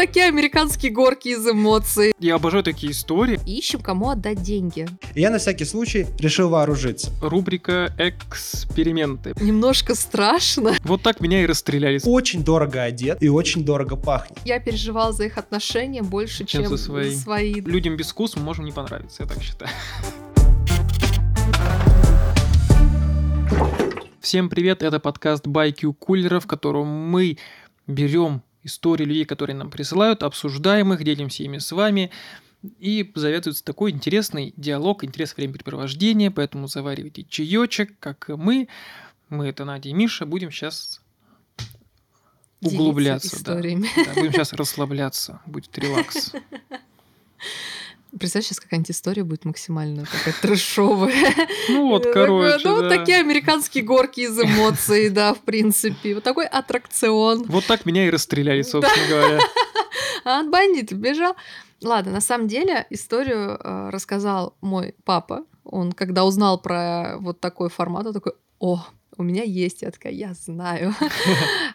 такие американские горки из эмоций. Я обожаю такие истории. Ищем, кому отдать деньги. Я на всякий случай решил вооружиться. Рубрика «Эксперименты». Немножко страшно. Вот так меня и расстреляли. Очень дорого одет и очень дорого пахнет. Я переживал за их отношения больше, Чем чем, за свои. свои. Людям без вкуса мы можем не понравиться, я так считаю. Всем привет, это подкаст Байки у кулера, в котором мы берем истории людей, которые нам присылают, обсуждаем их, делимся ими с вами. И завязывается такой интересный диалог, интересное времяпрепровождение, поэтому заваривайте чаечек, как и мы. Мы, это Надя и Миша, будем сейчас углубляться. Да. Да, будем сейчас расслабляться, будет релакс. Представь, сейчас какая-нибудь история будет максимально такая трэшовая. Ну вот, Такое, короче, Ну, вот да. такие американские горки из эмоций, да, в принципе. Вот такой аттракцион. Вот так меня и расстреляли, собственно говоря. А от бандитов бежал. Ладно, на самом деле историю э, рассказал мой папа. Он, когда узнал про вот такой формат, он такой, о, у меня есть. Я такая, я знаю.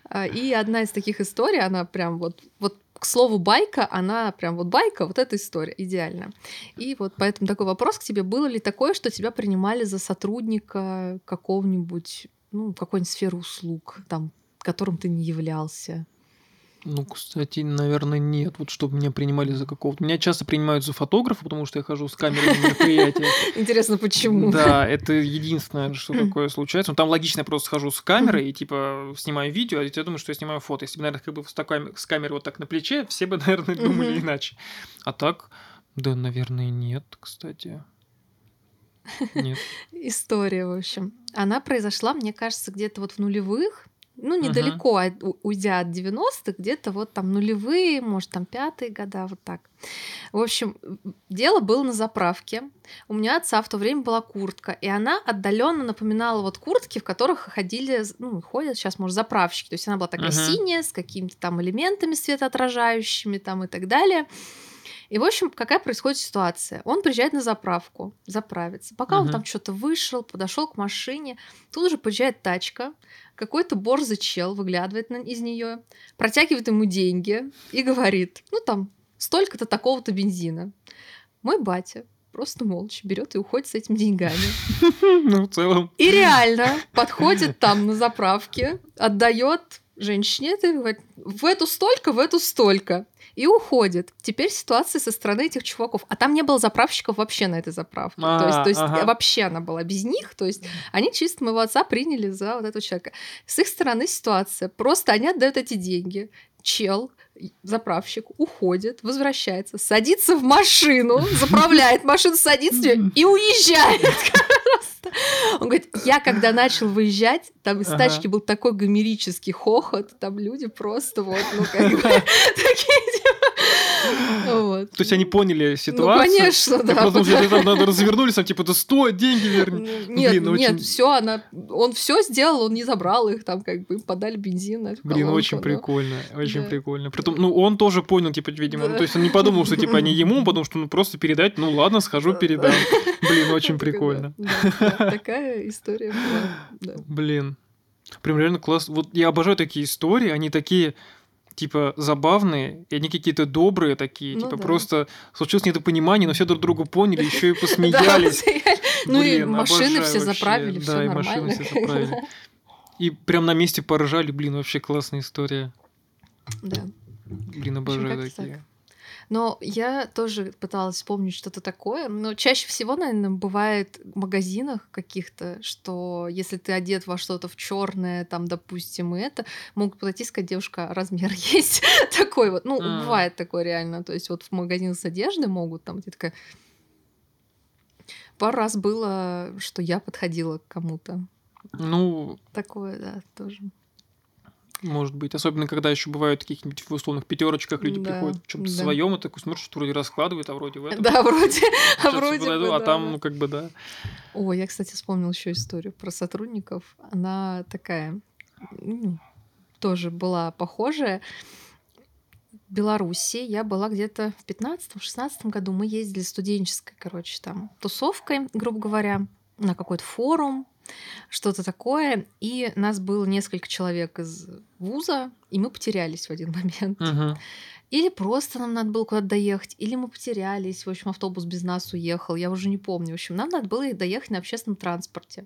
А, И одна из таких историй, она прям вот, вот к слову байка, она прям вот байка, вот эта история, идеально. И вот поэтому такой вопрос к тебе, было ли такое, что тебя принимали за сотрудника какого-нибудь, ну, какой-нибудь сферы услуг, там, которым ты не являлся? Ну, кстати, наверное, нет. Вот чтобы меня принимали за какого-то. Меня часто принимают за фотографа, потому что я хожу с камерой на мероприятия. Интересно, почему? Да, это единственное, что такое случается. Ну, там логично, я просто хожу с камерой и, типа, снимаю видео, а я думаю, что я снимаю фото. Если бы, наверное, как бы с, такой, с камерой вот так на плече, все бы, наверное, думали иначе. А так, да, наверное, нет, кстати. Нет. История, в общем. Она произошла, мне кажется, где-то вот в нулевых, ну, недалеко, от- у- уйдя от 90-х, где-то вот там нулевые, может, там пятые года, вот так. В общем, дело было на заправке. У меня отца в то время была куртка, и она отдаленно напоминала вот куртки, в которых ходили, ну, ходят сейчас, может, заправщики. То есть она была такая Мгм. синяя, с какими-то там элементами светоотражающими там и так далее. И, в общем, какая происходит ситуация? Он приезжает на заправку, заправиться. Пока он Мгм. там что-то вышел, подошел к машине, тут же подъезжает тачка, какой-то борзый чел выглядывает на- из нее, протягивает ему деньги и говорит, ну там, столько-то такого-то бензина. Мой батя просто молча берет и уходит с этими деньгами. Ну, в целом. И реально подходит там на заправке, отдает женщине это в эту столько, в эту столько. И уходит. Теперь ситуация со стороны этих чуваков. А там не было заправщиков вообще на этой заправке. то есть, А, то есть ага. вообще она была без них. То есть они чисто моего отца приняли за вот этого человека. С их стороны ситуация. Просто они отдают эти деньги. Чел, заправщик, уходит, возвращается, садится в машину, заправляет машину, садится в и уезжает. Он говорит, я когда начал выезжать, там из тачки был такой гомерический хохот, там люди просто вот, ну как бы, такие вот. То есть они поняли Ну, ситуацию. конечно, да. Потому что потому- там надо развернулись, там типа, да стой, деньги верни. Ну, Нет, Блин, нет, очень- все, она, он все сделал, он не забрал их, там как бы подали бензин эту Блин, колонку, очень ну. прикольно, очень Да. прикольно. Притом, ну, он тоже понял, типа, видимо, ну, Да. то есть он не подумал, что, типа, не ему, потому что, ну, просто передать, ну, ладно, схожу, Да, передам. да. Блин, очень прикольно. Такая история была. Блин, прям реально класс. Вот я обожаю такие истории, они такие, типа, забавные, и они какие-то добрые такие, Ну типа, да. просто случилось недопонимание, но все друг друга поняли, еще и посмеялись. Ну и машины все заправили, все Да, и нормально. машины все заправили. И прям на месте поржали, блин, вообще классная история. Да. Блин, обожаю такие. Но я тоже пыталась вспомнить что-то такое. Но чаще всего, наверное, бывает в магазинах каких-то, что если ты одет во что-то в черное, там, допустим, и это, могут подойти и сказать, девушка, размер есть такой вот. Ну, А. бывает такое реально. То есть вот в магазин с одеждой могут там, ты такая... Пару раз было, что я подходила к кому-то. Ну, Такое, да, тоже. Может быть, особенно когда еще бывают каких-нибудь в условных пятерочках люди Да, приходят в чем-то да. своем, и такой смотришь, что вроде раскладывают, а вроде в этом. Да, вроде, а вроде подойду, бы, а да, там, да. ну, как бы, да. О, я, кстати, вспомнил еще историю про сотрудников. Она такая, ну, тоже была похожая. В Беларуси я была где-то в 15-16 году. Мы ездили студенческой, короче, там тусовкой, грубо говоря, на какой-то форум, что-то такое. И нас было несколько человек из вуза, и мы потерялись в один момент. Мгм. Или просто нам надо было куда-то доехать, или мы потерялись, в общем, автобус без нас уехал, я уже не помню. В общем, нам надо было доехать на общественном транспорте.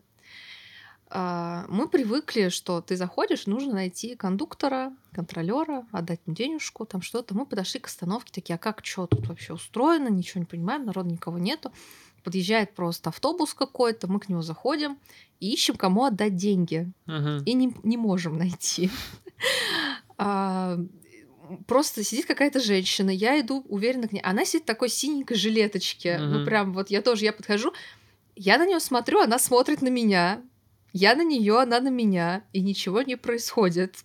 А, мы привыкли, что ты заходишь, нужно найти кондуктора, контролера, отдать ему денежку, там что-то. Мы подошли к остановке, такие, а как, что тут вообще устроено, ничего не понимаем, народа никого нету. Подъезжает просто автобус какой-то, мы к нему заходим и ищем, кому отдать деньги. Мгм. И не, не можем найти. А, Просто сидит какая-то женщина, я иду уверенно к ней. Она сидит в такой синенькой жилеточке. Ну, прям вот я тоже, я подхожу, я на нее смотрю, она смотрит на меня. Я на нее, она на меня, и ничего не происходит.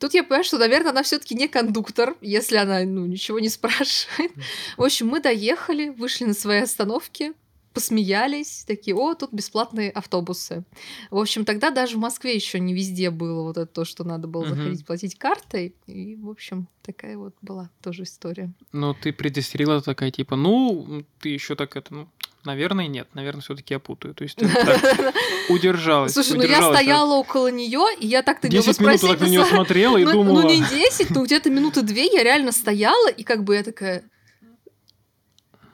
Тут я понимаю, что, наверное, она все-таки не кондуктор, если она ну, ничего не спрашивает. В общем, мы доехали, вышли на свои остановки, посмеялись, такие, о, тут бесплатные автобусы. В общем, тогда даже в Москве еще не везде было вот это то, что надо было Мгм. заходить платить картой. И, в общем, такая вот была тоже история. Но ты предостерегла такая, типа, ну, ты еще так это, ну, наверное, нет, наверное, все-таки я путаю. То есть удержалась. Слушай, ну я стояла около нее, и я так-то не 10 минут так на нее смотрела и ну, думала... ну, не 10, ну где-то минуты две я реально стояла, и как бы я такая...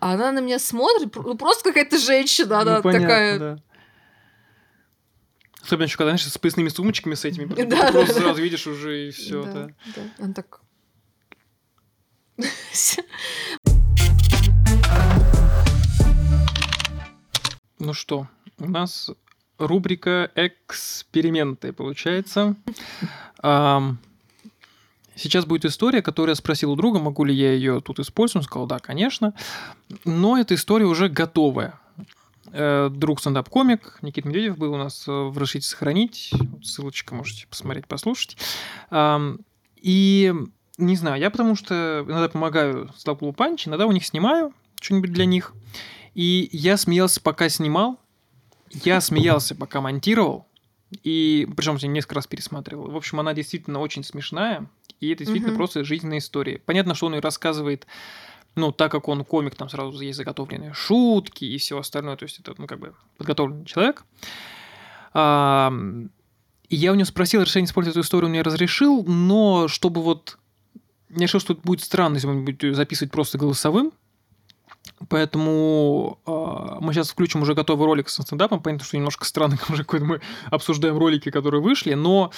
А она на меня смотрит, ну просто какая-то женщина, она Ну, такая... Особенно еще когда, знаешь, с поясными сумочками с этими, Да, просто да, сразу видишь уже и все, да, да. да. Она так... Ну что, у нас рубрика «Эксперименты» получается. Сейчас будет история, которую я спросил у друга, могу ли я ее тут использовать. Он сказал, да, конечно. Но эта история уже готовая. Э, Друг стендап-комик Никит Медведев был у нас э, в «Разрешите сохранить». Ссылочка можете посмотреть, послушать. И не знаю, я потому что иногда помогаю стендап Панч, иногда у них снимаю что-нибудь для них. И я смеялся, пока снимал, я смеялся, пока монтировал, и причем я несколько раз пересматривал. В общем, она действительно очень смешная, и это действительно Мгм. просто жизненная история. Понятно, что он и рассказывает, ну, так как он комик, там сразу есть заготовленные шутки и все остальное, то есть это, ну, как бы подготовленный человек. А, и я у него спросил разрешение использовать эту историю, он мне разрешил, но чтобы вот... Я решил, что это будет странно, если мы будем записывать просто голосовым, Поэтому э, мы сейчас включим уже готовый ролик со стендапом. Понятно, что немножко странно, уже мы обсуждаем ролики, которые вышли, но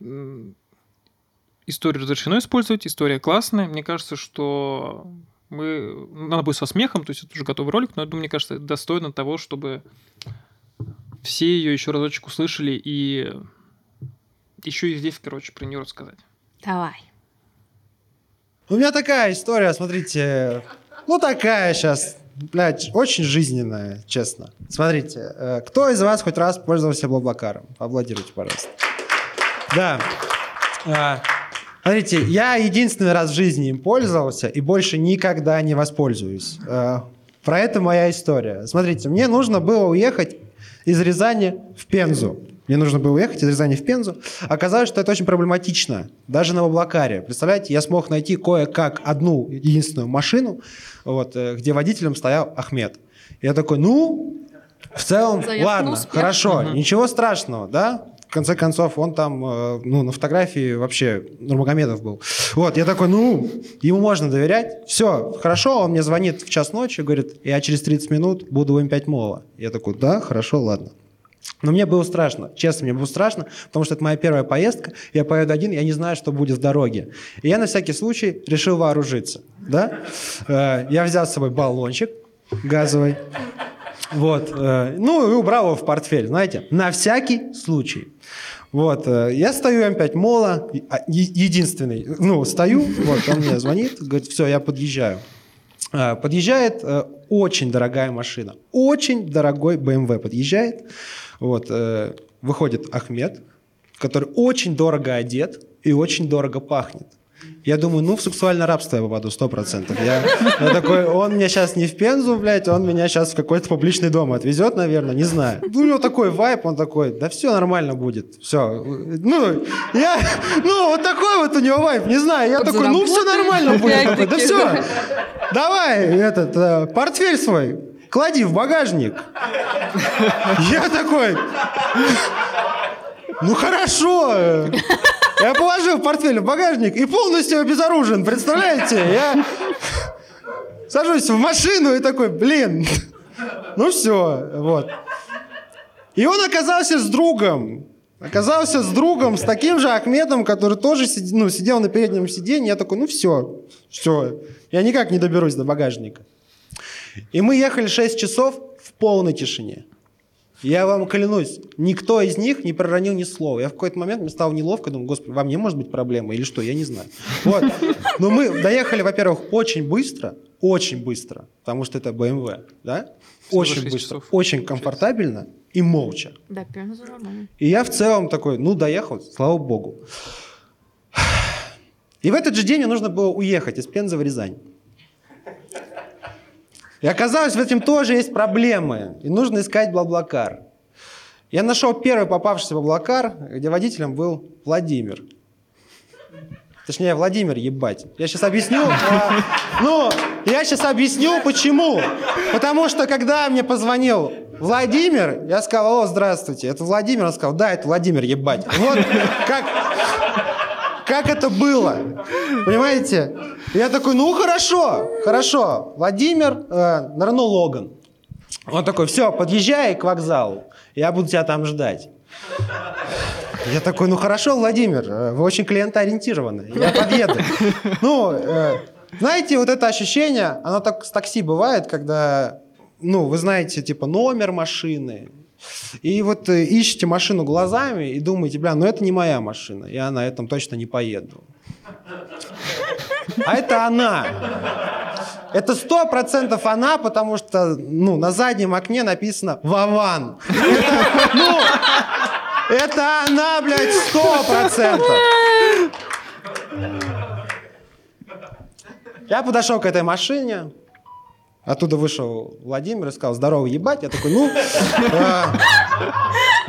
м, историю разрешено использовать, история классная. Мне кажется, что мы... Надо будет со смехом, то есть это уже готовый ролик, но я думаю, мне кажется, это достойно того, чтобы все ее еще разочек услышали и еще и здесь, короче, про нее рассказать. Давай. У меня такая история, смотрите, ну такая сейчас, блядь, очень жизненная, честно. Смотрите, э, кто из вас хоть раз пользовался Блаблакаром? Аплодируйте, пожалуйста. Да. А, Смотрите, я единственный раз в жизни им пользовался и больше никогда не воспользуюсь. Э, Про это моя история. Смотрите, мне нужно было уехать из Рязани в Пензу. Мне нужно было уехать из Рязани в Пензу. Оказалось, что это очень проблематично. Даже на Блаблакаре. Представляете, я смог найти кое-как одну единственную машину, вот, э, где водителем стоял Ахмед. Я такой, ну, в целом, Заявка на ладно, успех. хорошо, Мгм. ничего страшного, да? В конце концов, он там, э, ну, на фотографии вообще Нурмагомедов был. Вот, я такой, ну, ему можно доверять. Все, хорошо, он мне звонит в час ночи, говорит, я через 30 минут буду в М5 Мола. Я такой, да, хорошо, ладно. Но мне было страшно, честно, мне было страшно, потому что это моя первая поездка, я поеду один, я не знаю, что будет в дороге. И я на всякий случай решил вооружиться, да? Э, Я взял с собой баллончик газовый, вот, э, ну и убрал его в портфель, знаете, на всякий случай. Вот, э, я стою М5 Мола, единственный, ну, стою, вот, он мне звонит, говорит, все, я подъезжаю. Подъезжает очень дорогая машина, очень дорогой BMW подъезжает, вот, э, выходит Ахмед, который очень дорого одет и очень дорого пахнет. Я думаю, ну, в сексуальное рабство я попаду, сто процентов. Я, я такой, он меня сейчас не в Пензу, блядь, он меня сейчас в какой-то публичный дом отвезет, наверное, не знаю. Ну, у него такой вайп, он такой, да все нормально будет, все. Ну, я, ну, вот такой вот у него вайп, не знаю. Я такой, ну, все нормально будет. Такой, да все, давай этот э, портфель свой клади в багажник. Я такой, ну хорошо. Я положил портфель в багажник и полностью обезоружен, представляете? Я сажусь в машину и такой, блин, ну все, вот. И он оказался с другом. Оказался с другом, с таким же Ахмедом, который тоже сид, ну, сидел на переднем сиденье. Я такой, ну все, все, я никак не доберусь до багажника. И мы ехали 6 часов в полной тишине. Я вам клянусь, никто из них не проронил ни слова. Я в какой-то момент мне стало неловко, думаю, господи, вам не может быть проблема или что, я не знаю. Вот. Но мы доехали, во-первых, очень быстро, очень быстро, потому что это BMW, да? Всего Очень быстро, часов. очень комфортабельно и молча. Да, прям нормально. И я в целом такой, ну, доехал, слава богу. И в этот же день мне нужно было уехать из Пензы в Рязань. И оказалось, в этом тоже есть проблемы. И нужно искать Блаблакар. Я нашел первый попавшийся Блаблакар, где водителем был Владимир. Точнее, Владимир, ебать. Я сейчас объясню. а, ну, я сейчас объясню, почему. Потому что, когда мне позвонил Владимир, я сказал, о, здравствуйте, это Владимир. Он сказал, да, это Владимир, ебать. Вот как, как это было. Понимаете? Я такой, ну, хорошо, хорошо. Владимир, э, Рено Логан. Он такой, все, подъезжай к вокзалу. Я буду тебя там ждать. Я такой, ну хорошо, Владимир, э, вы очень клиентоориентированы, я подъеду. Ну, э, знаете, вот это ощущение, оно так с такси бывает, когда, ну, вы знаете, типа, номер машины, и вот э, ищете машину глазами и думаете, бля, ну это не моя машина, я на этом точно не поеду. А это она. Это сто процентов она, потому что ну, на заднем окне написано «Вован». Ну, это она, блядь, сто процентов. Я подошел к этой машине, оттуда вышел Владимир и сказал «Здорово, ебать». Я такой, ну, э,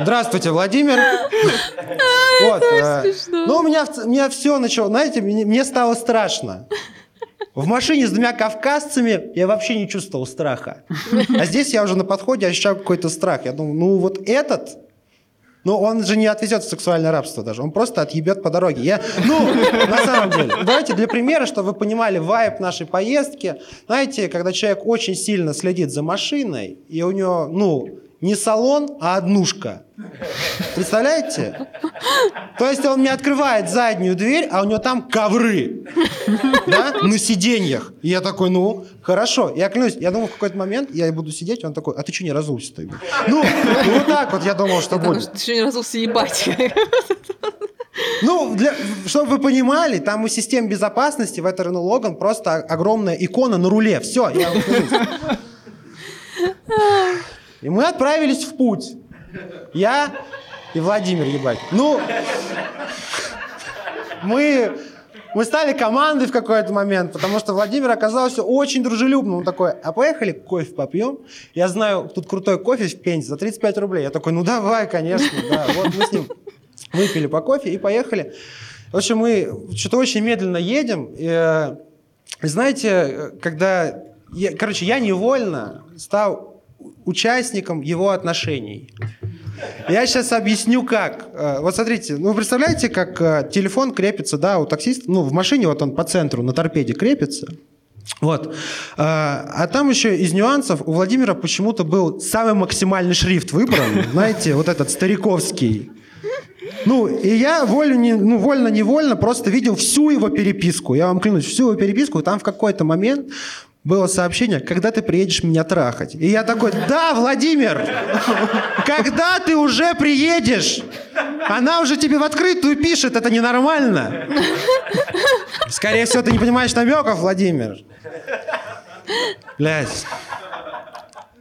здравствуйте, Владимир. Вот, э, ну, у меня, меня все начало, знаете, мне, мне стало страшно. В машине с двумя кавказцами я вообще не чувствовал страха. А здесь я уже на подходе ощущал какой-то страх. Я думаю, ну вот этот, ну он же не отвезет в сексуальное рабство даже, он просто отъебет по дороге. Я, ну, на самом деле. Давайте для примера, чтобы вы понимали вайб нашей поездки. Знаете, когда человек очень сильно следит за машиной, и у него, ну, не салон, а однушка. Представляете? То есть он мне открывает заднюю дверь, а у него там ковры. Да? На сиденьях. И я такой, ну, хорошо. Я клянусь, я думал, в какой-то момент я буду сидеть, он такой, а ты что не разулся-то? Ну, вот так вот я думал, что будет. что ты еще не разулся ебать. Ну, для, чтобы вы понимали, там у систем безопасности в этой Renault Logan просто огромная икона на руле. Все, я. И мы отправились в путь. Я и Владимир, ебать. Ну, мы, мы стали командой в какой-то момент, потому что Владимир оказался очень дружелюбным. Он такой, а поехали кофе попьем? Я знаю, тут крутой кофе в Пензе за 35 рублей. Я такой, ну давай, конечно, да. Вот мы с ним выпили по кофе и поехали. В общем, мы что-то очень медленно едем. И, э, знаете, э, когда... я- короче, я невольно стал участником его отношений. Я сейчас объясню, как. Э, Вот смотрите, ну, представляете, как э, телефон крепится, да, у таксиста, ну, в машине вот он по центру на торпеде крепится. Вот. А, а там еще из нюансов у Владимира почему-то был самый максимальный шрифт выбран. Знаете, вот этот стариковский. Ну, и я вольно, не, ну, вольно-невольно просто видел всю его переписку. Я вам клянусь, всю его переписку. Там в какой-то момент было сообщение, когда ты приедешь меня трахать. И я такой, да, Владимир, когда ты уже приедешь? Она уже тебе в открытую пишет, это ненормально. Скорее всего, ты не понимаешь намеков, Владимир. Блядь.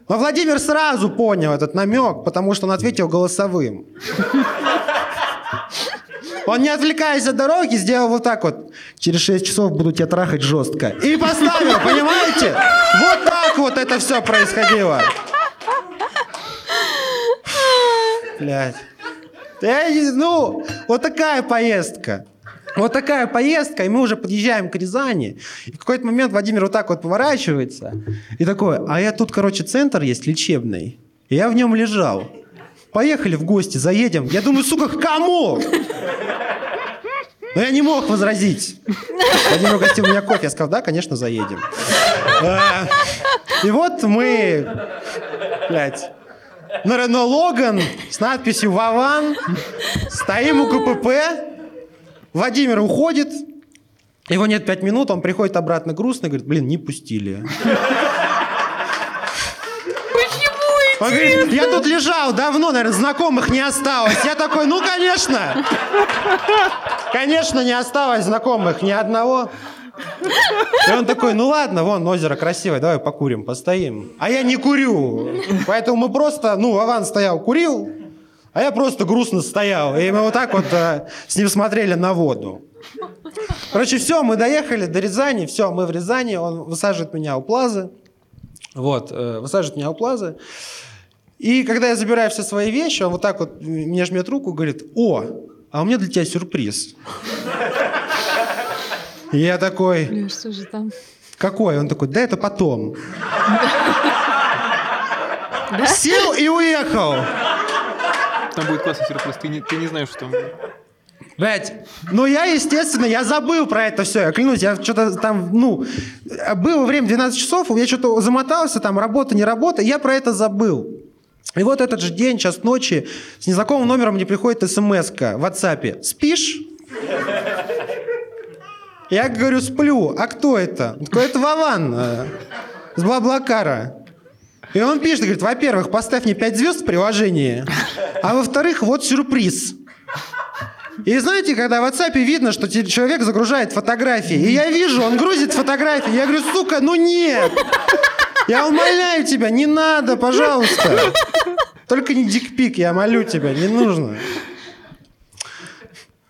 Но Владимир сразу понял этот намек, потому что он ответил голосовым. Он, не отвлекаясь от дороги, сделал вот так вот. Через 6 часов буду тебя трахать жестко. И поставил, понимаете? Вот так вот это все происходило. Блядь. Я не- ну, вот такая поездка. Вот такая поездка, и мы уже подъезжаем к Рязани. И в какой-то момент Владимир вот так вот поворачивается и такой, а я тут, короче, центр есть лечебный. И я в нем лежал. Поехали в гости, заедем. Я думаю, сука, к кому? Но я не мог возразить. Владимир угостил меня кофе. Я сказал, да, конечно, заедем. А, И вот мы, блядь, на Рено Логан с надписью «Вован». Стоим у КПП. Владимир уходит. Его нет пять минут, он приходит обратно грустно, говорит, блин, не пустили. Почему? Он говорит, я тут лежал давно, наверное, знакомых не осталось. Я такой, ну, конечно. Конечно, не осталось знакомых ни одного. И он такой, ну ладно, вон озеро красивое, давай покурим, постоим. А я не курю. Поэтому мы просто, ну, Вован стоял, курил, а я просто грустно стоял. И мы вот так вот э, с ним смотрели на воду. Короче, все, мы доехали до Рязани, все, мы в Рязани, он высаживает меня у Плазы. Вот, э, высаживает меня у Плазы. И когда я забираю все свои вещи, он вот так вот мне жмет руку говорит, о, а у меня для тебя сюрприз. Я такой, Бля, что же там? какой? Он такой, да это потом. Да? Сел и уехал. Там будет классный сюрприз. Ты не, ты не знаешь, что там будет. Блять, ну я, естественно, я забыл про это все. Я клянусь, я что-то там, ну, было время 12 часов, я что-то замотался, там, работа, не работа, я про это забыл. И вот этот же день, час ночи, с незнакомым номером мне приходит смс в WhatsApp. Спишь? Я говорю, сплю. А кто это? Это Вован э, с Блаблакара. И он пишет, говорит, во-первых, поставь мне 5 звезд в приложении, а во-вторых, вот сюрприз. И знаете, когда в WhatsApp видно, что человек загружает фотографии, и я вижу, он грузит фотографии, я говорю, сука, ну нет! Я умоляю тебя, не надо, пожалуйста. Только не дикпик, я молю тебя, не нужно.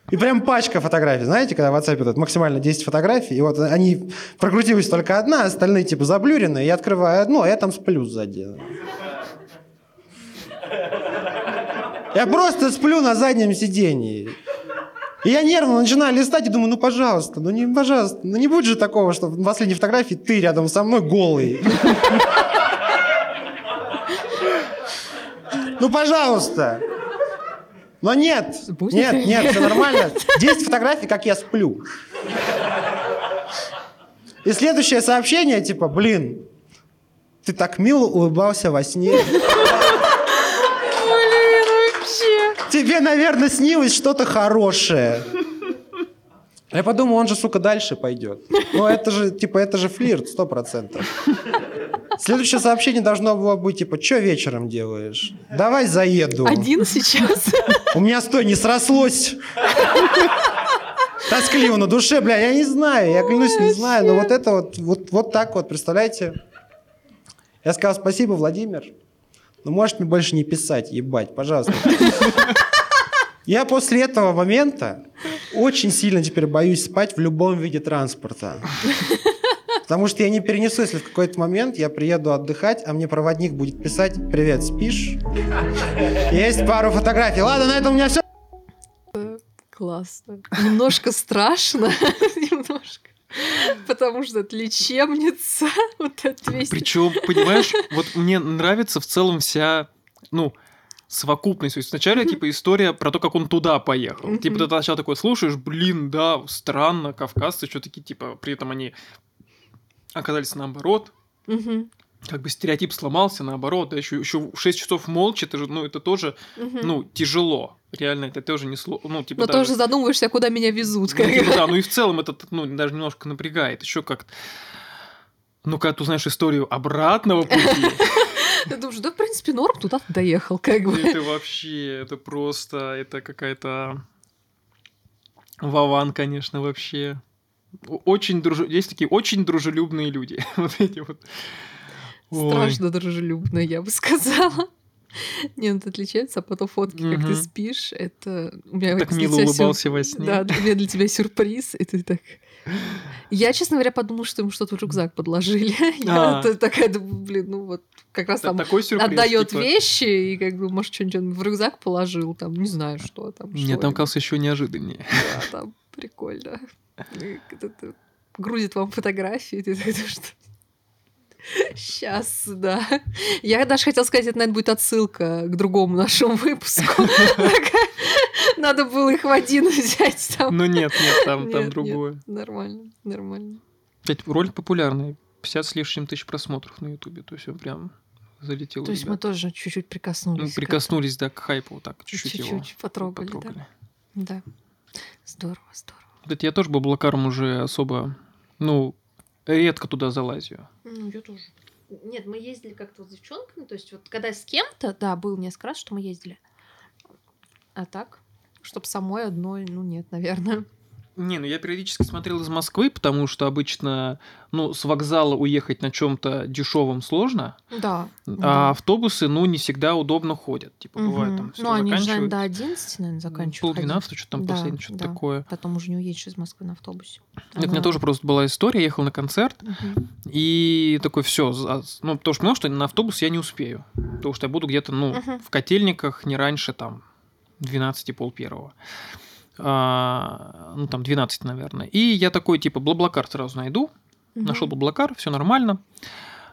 И прям пачка фотографий. Знаете, когда в WhatsApp вот максимально 10 фотографий, и вот они прокрутилась только одна, остальные типа заблюрены, я открываю одну, а я там сплю сзади. Я просто сплю на заднем сидении. И я нервно начинаю листать и думаю, ну пожалуйста, ну не, пожалуйста, ну не будет же такого, что в последней фотографии ты рядом со мной голый. Ну пожалуйста. Но нет, нет, нет, все нормально. 10 фотографий, как я сплю. И следующее сообщение, типа, блин, ты так мило улыбался во сне. Тебе, наверное, снилось что-то хорошее. Я подумал, он же, сука, дальше пойдет. Ну, это же, типа, это же флирт, сто процентов. Следующее сообщение должно было быть, типа, что вечером делаешь? Давай заеду. Один сейчас. У меня, стой, не срослось. Тоскливо на душе, бля, я не знаю, я клянусь, не знаю, но вот это вот, вот, вот так вот, представляете? Я сказал спасибо, Владимир, но можешь мне больше не писать, ебать, пожалуйста. Я после этого момента очень сильно теперь боюсь спать в любом виде транспорта. Потому что я не перенесу, если в какой-то момент я приеду отдыхать, а мне проводник будет писать «Привет, спишь?» Есть пару фотографий. Ладно, на этом у меня все. Классно. Немножко страшно. Немножко. Потому что это лечебница. Вот этот весь... Причем, понимаешь, вот мне нравится в целом вся, ну, совокупность. То есть вначале, типа, история про то, как он туда поехал. Типа, ты сначала такой слушаешь, блин, да, странно, кавказцы, что такие, типа, при этом они оказались наоборот. Как бы стереотип сломался, наоборот, да, еще, еще 6 часов молча, это же, ну, это тоже, Мгм. ну, тяжело. Реально, это тоже не сложно. Ну, типа, Но даже- тоже задумываешься, куда меня везут. Ну, как типа, бы. да, ну и в целом это, ну, даже немножко напрягает. Еще как ну, когда ты узнаешь историю обратного пути, Ты думаешь, да, в принципе, норм, туда доехал, как бы. это вообще, это просто, это какая-то... Вован, конечно, вообще. Очень друж... Есть такие очень дружелюбные люди. Вот эти вот. Страшно дружелюбно, я бы сказала. Не, ну это отличается, а потом фотки, как ты спишь, это... У меня Так мило тебя сюр- улыбался во сне. Да, у меня для тебя сюрприз, и ты так... Я, честно говоря, подумала, что ему что-то в рюкзак подложили. Я А. такая, блин, ну вот как раз там отдает типа. вещи, и как бы, может, что-нибудь он в рюкзак положил, там, не знаю, что там. Мне там казалось еще неожиданнее. Да, там прикольно. Грузит вам фотографии, ты такой, что Сейчас, да. Я даже хотела сказать, это, наверное, будет отсылка к другому нашему выпуску. Надо было их в один взять там. Ну нет, нет, там, там другое. Нормально, нормально. Кстати, ролик популярный. 50 с лишним тысяч просмотров на Ютубе. То есть он прям залетел. То есть мы тоже чуть-чуть прикоснулись. Ну, прикоснулись, да, к хайпу, вот так чуть-чуть его Чуть-чуть потрогали, да. потрогали. Да. Здорово, здорово. Кстати, я тоже Баблакаром уже особо, ну, редко туда залазю. Ну, я тоже. Нет, мы ездили как-то вот с девчонками, то есть вот когда с кем-то, да, был несколько раз, что мы ездили. А так, чтобы самой одной, ну нет, наверное. Не, ну я периодически смотрел из Москвы, потому что обычно, ну, с вокзала уехать на чем-то дешевом сложно, Да. а да. автобусы, ну, не всегда удобно ходят. Типа, бывает Мгм. там все Ну, они же, до 11, наверное, заканчивают. ходить. Полдвенадцатого, что-то там Да, последнее, что-то да. такое. Потом уже не уедешь из Москвы на автобусе. Это у меня тоже просто была история, я ехал на концерт, Мгм. и такой, все, ну, потому что понял, что на автобус я не успею, потому что я буду где-то, ну, Мгм. в котельниках не раньше, там, 12 пол первого. А, ну, там, 12, наверное. И я такой, типа, Блаблакар сразу найду, Мгм. нашел Блаблакар, все нормально.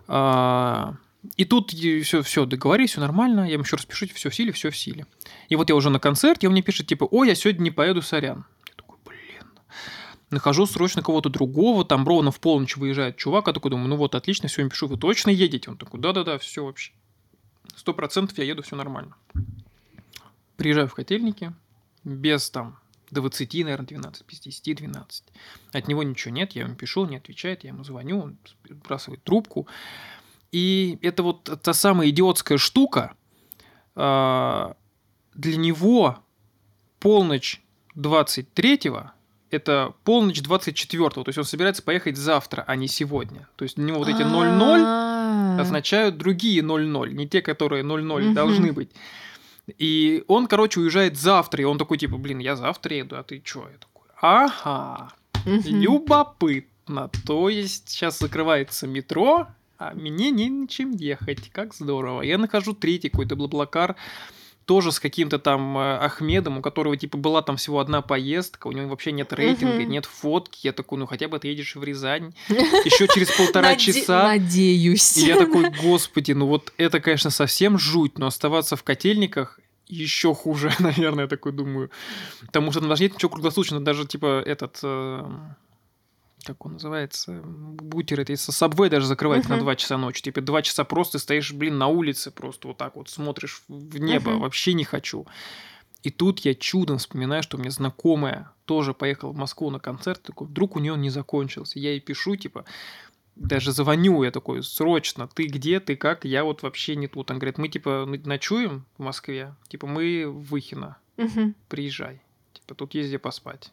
А, и тут все, все, договорились, все нормально. Я ему еще раз пишу, все в силе, все в силе. И вот я уже на концерте, он мне пишет, типа, ой, я сегодня не поеду, сорян. Я такой, блин. Нахожу срочно кого-то другого, там ровно в полночь выезжает чувак, я такой думаю, ну вот, отлично, сегодня пишу, вы точно едете? Он такой, да-да-да, все вообще. Сто процентов я еду, все нормально. Приезжаю в котельники, без там 20, наверное, 12, без 10, 12. От него ничего нет, я ему пишу, он не отвечает, я ему звоню, он сбрасывает трубку. И это вот та самая идиотская штука. а, Для него полночь 23-го это полночь 24-го. То есть он собирается поехать завтра, а не сегодня. То есть для него вот эти 0-0 А. означают другие 0-0, не те, которые 0-0 Мгм. должны быть. И он, короче, уезжает завтра, и он такой, типа, блин, я завтра еду, а ты чё? Я такой, ага, любопытно. То есть сейчас закрывается метро, а мне не на чем ехать, как здорово. Я нахожу третий какой-то блаблакар, тоже с каким-то там э, Ахмедом, у которого типа была там всего одна поездка, у него вообще нет рейтинга, Мгм. нет фотки. Я такой, ну хотя бы ты едешь в Рязань. Еще через полтора часа. Надеюсь. И я такой, господи, ну вот это, конечно, совсем жуть, но оставаться в котельниках еще хуже, наверное, я такой думаю. Потому что там даже нет ничего круглосуточного, даже типа этот... как он называется? Бутер, это Subway даже закрывает на Мгм. 2 часа ночи. Типа 2 часа просто стоишь, блин, на улице, просто вот так вот смотришь в небо. Мгм. Вообще не хочу. И тут я чудом вспоминаю, что у меня знакомая тоже поехала в Москву на концерт, такой, вдруг у нее он не закончился. Я ей пишу, типа, даже звоню, я такой, срочно, ты где, ты как, я вот вообще не тут. Он говорит, мы, типа, ночуем в Москве, типа, мы в Выхино, Мгм. приезжай. Типа, тут есть где поспать.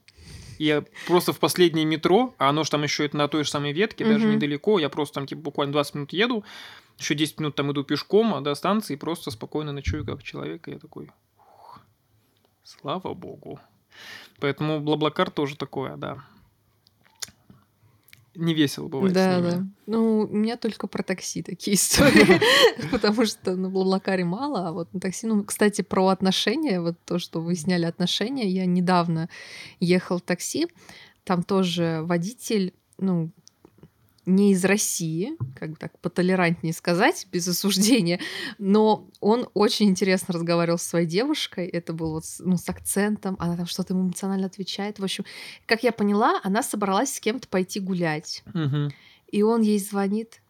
И я просто в последнее метро, а оно же там еще это на той же самой ветке, даже недалеко, я просто там, типа, буквально 20 минут еду, еще 10 минут там иду пешком а до станции, просто спокойно ночую как человек, и я такой, «Ух, слава богу. Поэтому Блаблакар тоже такое, да. Не весело бывает Да, да. Ну, у меня только про такси такие истории, потому что на Блаблакаре мало, а вот на такси... Ну, кстати, про отношения, вот то, что вы сняли отношения, я недавно ехал в такси, там тоже водитель, ну, не из России, как бы так потолерантнее сказать, без осуждения, но он очень интересно разговаривал со своей девушкой, это было вот с, ну, с акцентом, она там что-то ему эмоционально отвечает. В общем, как я поняла, она собралась с кем-то пойти гулять. Мгм. И он ей звонит.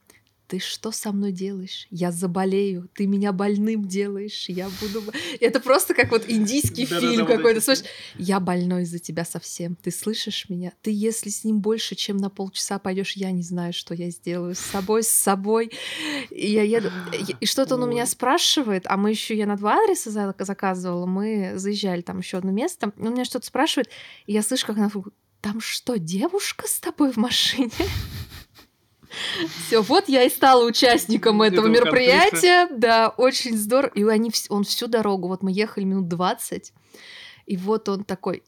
Ты что со мной делаешь? Я заболею. Ты меня больным делаешь. Я буду... бо-». Это просто как вот индийский фильм какой-то. Слышишь, я больной из-за тебя совсем. Ты слышишь меня? Ты, если с ним больше, чем на полчаса пойдешь, я не знаю, что я сделаю с собой, с собой. И я еду. и- что-то он у меня спрашивает, а мы еще я на два адреса за- заказывала. Мы заезжали там еще одно место. Он меня что-то спрашивает, и я слышу, как она там что, девушка с тобой в машине? Все, вот я и стала участником этого мероприятия. Да, очень здорово. И они, он всю дорогу, вот мы ехали минут 20, и вот он такой,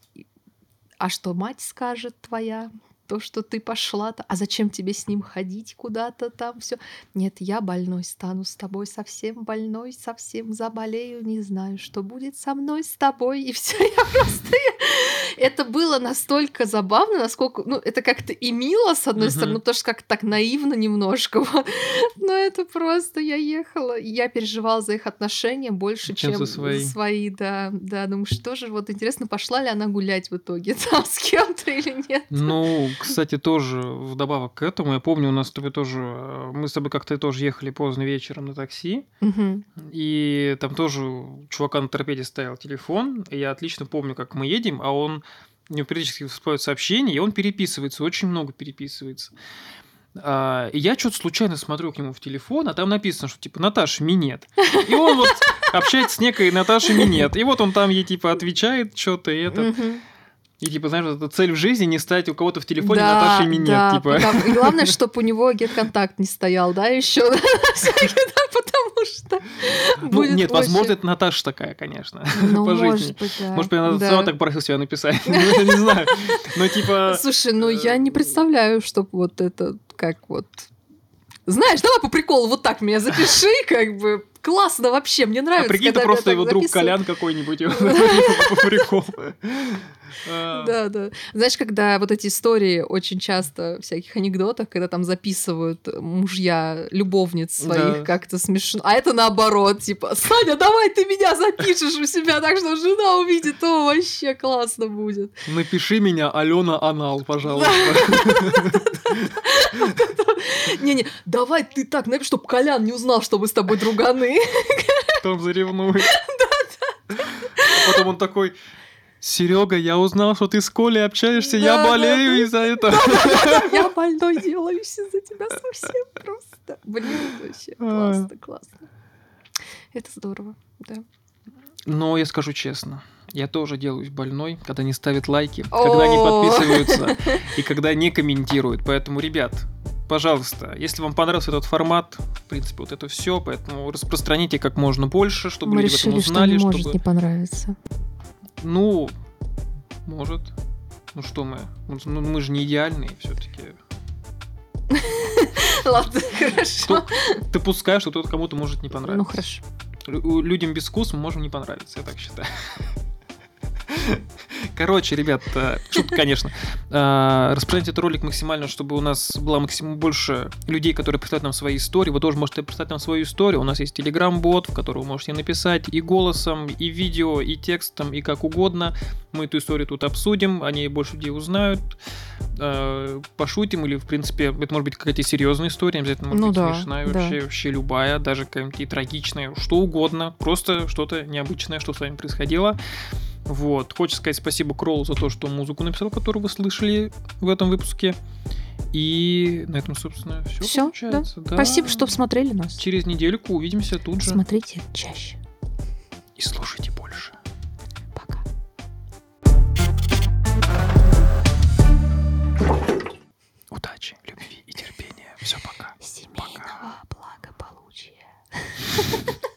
а что мать скажет твоя? То, что ты пошла-то, а зачем тебе с ним ходить куда-то там все? Нет, я больной стану с тобой, совсем больной, совсем заболею, не знаю, что будет со мной, с тобой, и все, я просто... Это было настолько забавно, насколько... Ну, это как-то и мило, с одной стороны, потому что как-то так наивно немножко, но это просто... Я ехала, я переживала за их отношения больше, Чем чем, за свои. свои, да, да. Думаю, что же, вот интересно, пошла ли она гулять в итоге там с кем-то или нет? Ну, кстати, тоже вдобавок к этому, я помню, у нас с тобой тоже, э, мы с тобой как-то тоже ехали поздно вечером на такси, Мгм. и там тоже чувака на торпеде стоял телефон, и я отлично помню, как мы едем, а он у него периодически всплывают сообщения, и он переписывается, очень много переписывается. А, и я что-то случайно смотрю к нему в телефон, а там написано, что типа Наташа Минет. И он вот общается с некой Наташей Минет. И вот он там ей типа отвечает что-то, и это. И типа, знаешь, вот эта цель в жизни не стать у кого-то в телефоне Да, Наташей Минет. да, типа. потому- и главное, чтобы у него гет-контакт не стоял, да, еще. Потому что Ну, нет, возможно, это Наташа такая, конечно, Ну, по жизни. может быть, она сама так просила себя написать. Ну, не знаю. Но типа... Слушай, ну я не представляю, чтоб вот это как вот... Знаешь, давай по приколу вот так меня запиши, как бы классно вообще, мне А нравится. прикинь, это просто его друг. Колян какой-нибудь. он По приколу. А, Да, да. Знаешь, когда вот эти истории очень часто всяких анекдотах, когда там записывают мужья любовниц своих как-то смешно, а это наоборот, типа, Саня, давай ты меня запишешь у себя, так что жена увидит, то вообще классно будет. Напиши меня Алена Анал, пожалуйста. Не-не, давай ты так, напиши, чтобы Колян не узнал, что мы с тобой друганы. Там заревнует. Потом он такой... Серега, я узнал, что ты с Колей общаешься, я Да, да, болею да. из-за этого. Я больной делаюсь из-за тебя совсем просто. Блин, вообще классно, классно. Это здорово, да. Но я скажу честно, я тоже делаюсь больной, когда не ставят лайки, когда не подписываются и когда не комментируют. Поэтому, ребят, пожалуйста, если вам понравился этот формат, в принципе, вот это все, поэтому распространите как можно больше, чтобы Мы люди об этом решили, что узнали, не может чтобы... не понравиться. Ну, может. Ну что мы? Ну, мы же не идеальные все-таки. Ладно, хорошо. Ты пускаешь, что кто-то кому-то может не понравиться. Ну хорошо. Лю- Людям без вкуса мы можем не понравиться, я так считаю. Короче, ребят, э, шутка, конечно. Э, Распространяйте этот ролик максимально, чтобы у нас было максимум больше людей, которые представляют нам свои истории. Вы тоже можете представить нам свою историю. У нас есть телеграм-бот, в который вы можете написать и голосом, и видео, и текстом, и как угодно. Мы эту историю тут обсудим, они больше людей узнают, э, пошутим, или, в принципе, это может быть какая-то серьезная история, обязательно может Ну быть да, смешная, да. вообще, вообще любая, даже какая-нибудь трагичная, что угодно, просто что-то необычное, что с вами происходило. Вот. Хочется сказать спасибо Кроллу за то, что музыку написал, которую вы слышали в этом выпуске. И на этом, собственно, все Всё, получается. Да. Спасибо, что смотрели нас. Через недельку увидимся тут же. Смотрите чаще. И слушайте больше. Пока. Удачи, любви и терпения. Все, пока. Семейного благополучия.